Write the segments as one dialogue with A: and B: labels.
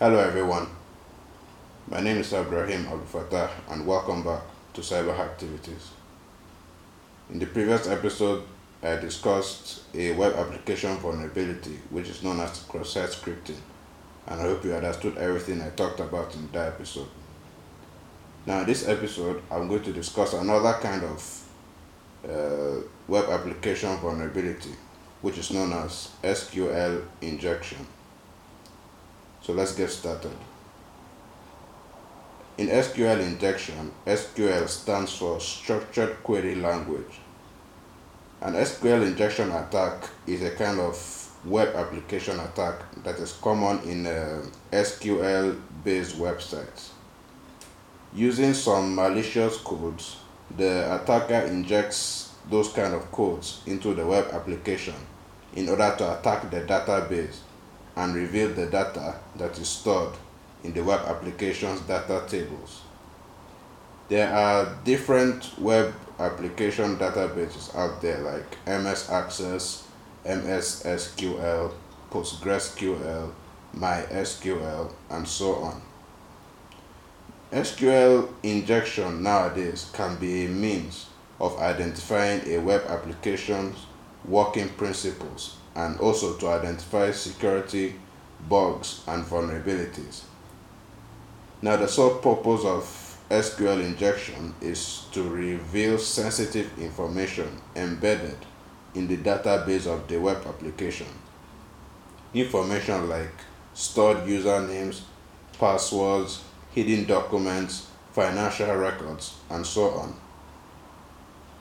A: Hello everyone, my name is Abrahim Abdul and welcome back to Cyber Activities. In the previous episode, I discussed a web application vulnerability which is known as cross-site scripting and I hope you understood everything I talked about in that episode. Now in this episode, I'm going to discuss another kind of uh, web application vulnerability which is known as SQL injection. So let's get started. In SQL injection, SQL stands for Structured Query Language. An SQL injection attack is a kind of web application attack that is common in uh, SQL based websites. Using some malicious codes, the attacker injects those kind of codes into the web application in order to attack the database and reveal the data that is stored in the web application's data tables. There are different web application databases out there like MS Access, MS SQL, PostgreSQL, MySQL, and so on. SQL injection nowadays can be a means of identifying a web application's working principles and also to identify security bugs and vulnerabilities. Now the sole purpose of SQL injection is to reveal sensitive information embedded in the database of the web application. Information like stored usernames, passwords, hidden documents, financial records, and so on.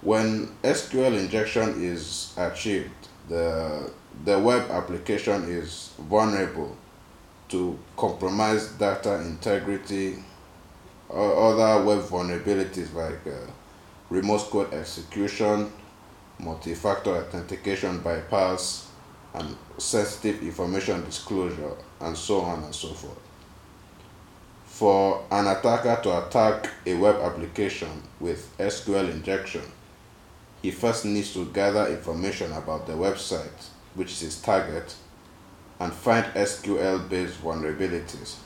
A: When SQL injection is achieved, the, the web application is vulnerable to compromise data integrity or other web vulnerabilities like uh, remote code execution, multi-factor authentication bypass, and sensitive information disclosure, and so on and so forth. For an attacker to attack a web application with SQL injection, he first needs to gather information about the website, which is his target, and find SQL based vulnerabilities.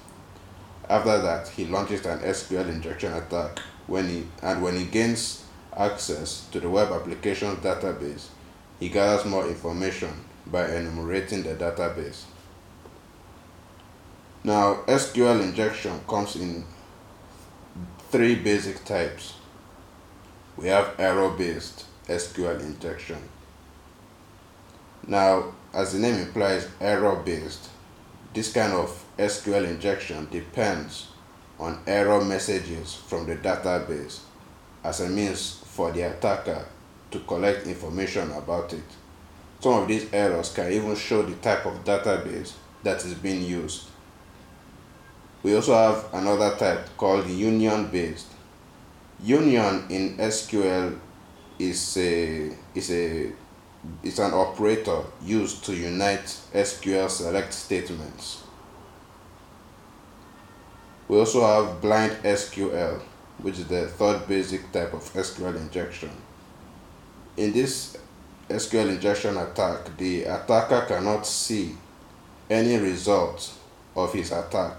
A: After that, he launches an SQL injection attack when he, and when he gains access to the web application's database, he gathers more information by enumerating the database. Now, SQL injection comes in three basic types. We have error based, SQL injection. Now, as the name implies, error based, this kind of SQL injection depends on error messages from the database as a means for the attacker to collect information about it. Some of these errors can even show the type of database that is being used. We also have another type called union based. Union in SQL is a is a is an operator used to unite SQL select statements. We also have blind SQL, which is the third basic type of SQL injection. In this SQL injection attack, the attacker cannot see any result of his attack.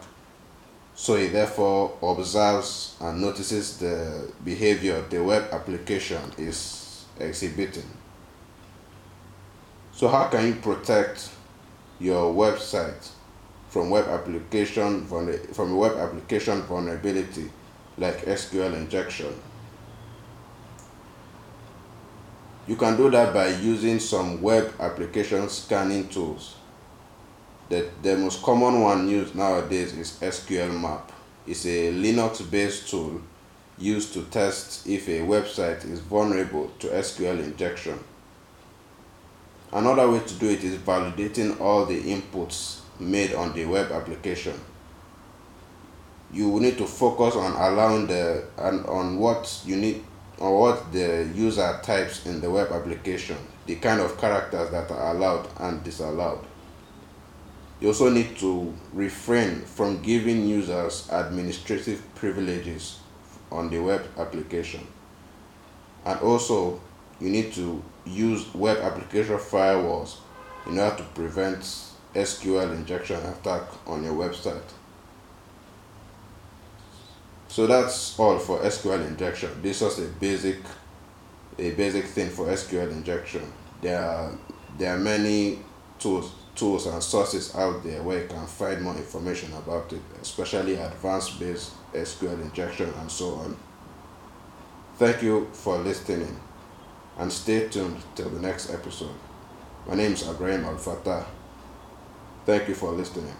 A: So he therefore observes and notices the behavior the web application is exhibiting. So how can you protect your website from web application from web application vulnerability like SQL injection? You can do that by using some web application scanning tools. The, the most common one used nowadays is SQL Map. It's a Linux based tool used to test if a website is vulnerable to SQL injection. Another way to do it is validating all the inputs made on the web application. You will need to focus on allowing the and on what you need or what the user types in the web application, the kind of characters that are allowed and disallowed. You also need to refrain from giving users administrative privileges on the web application. And also, you need to use web application firewalls in order to prevent SQL injection attack on your website. So that's all for SQL injection. This was a basic a basic thing for SQL injection. There are there are many tools tools and sources out there where you can find more information about it, especially advanced based SQL injection and so on. Thank you for listening and stay tuned till the next episode. My name is Abraham Al Fatah. Thank you for listening.